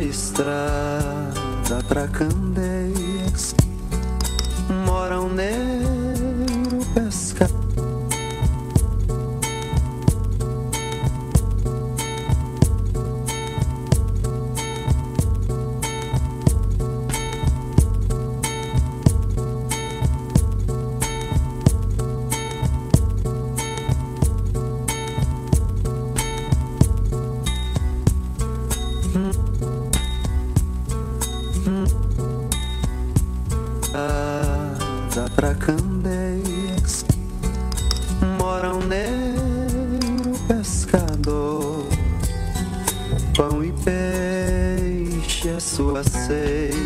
estrada pra Candeias mora um negro pescador. Estrada pra Candeias mora um negro pescador. Pão e peixe é sua ceia.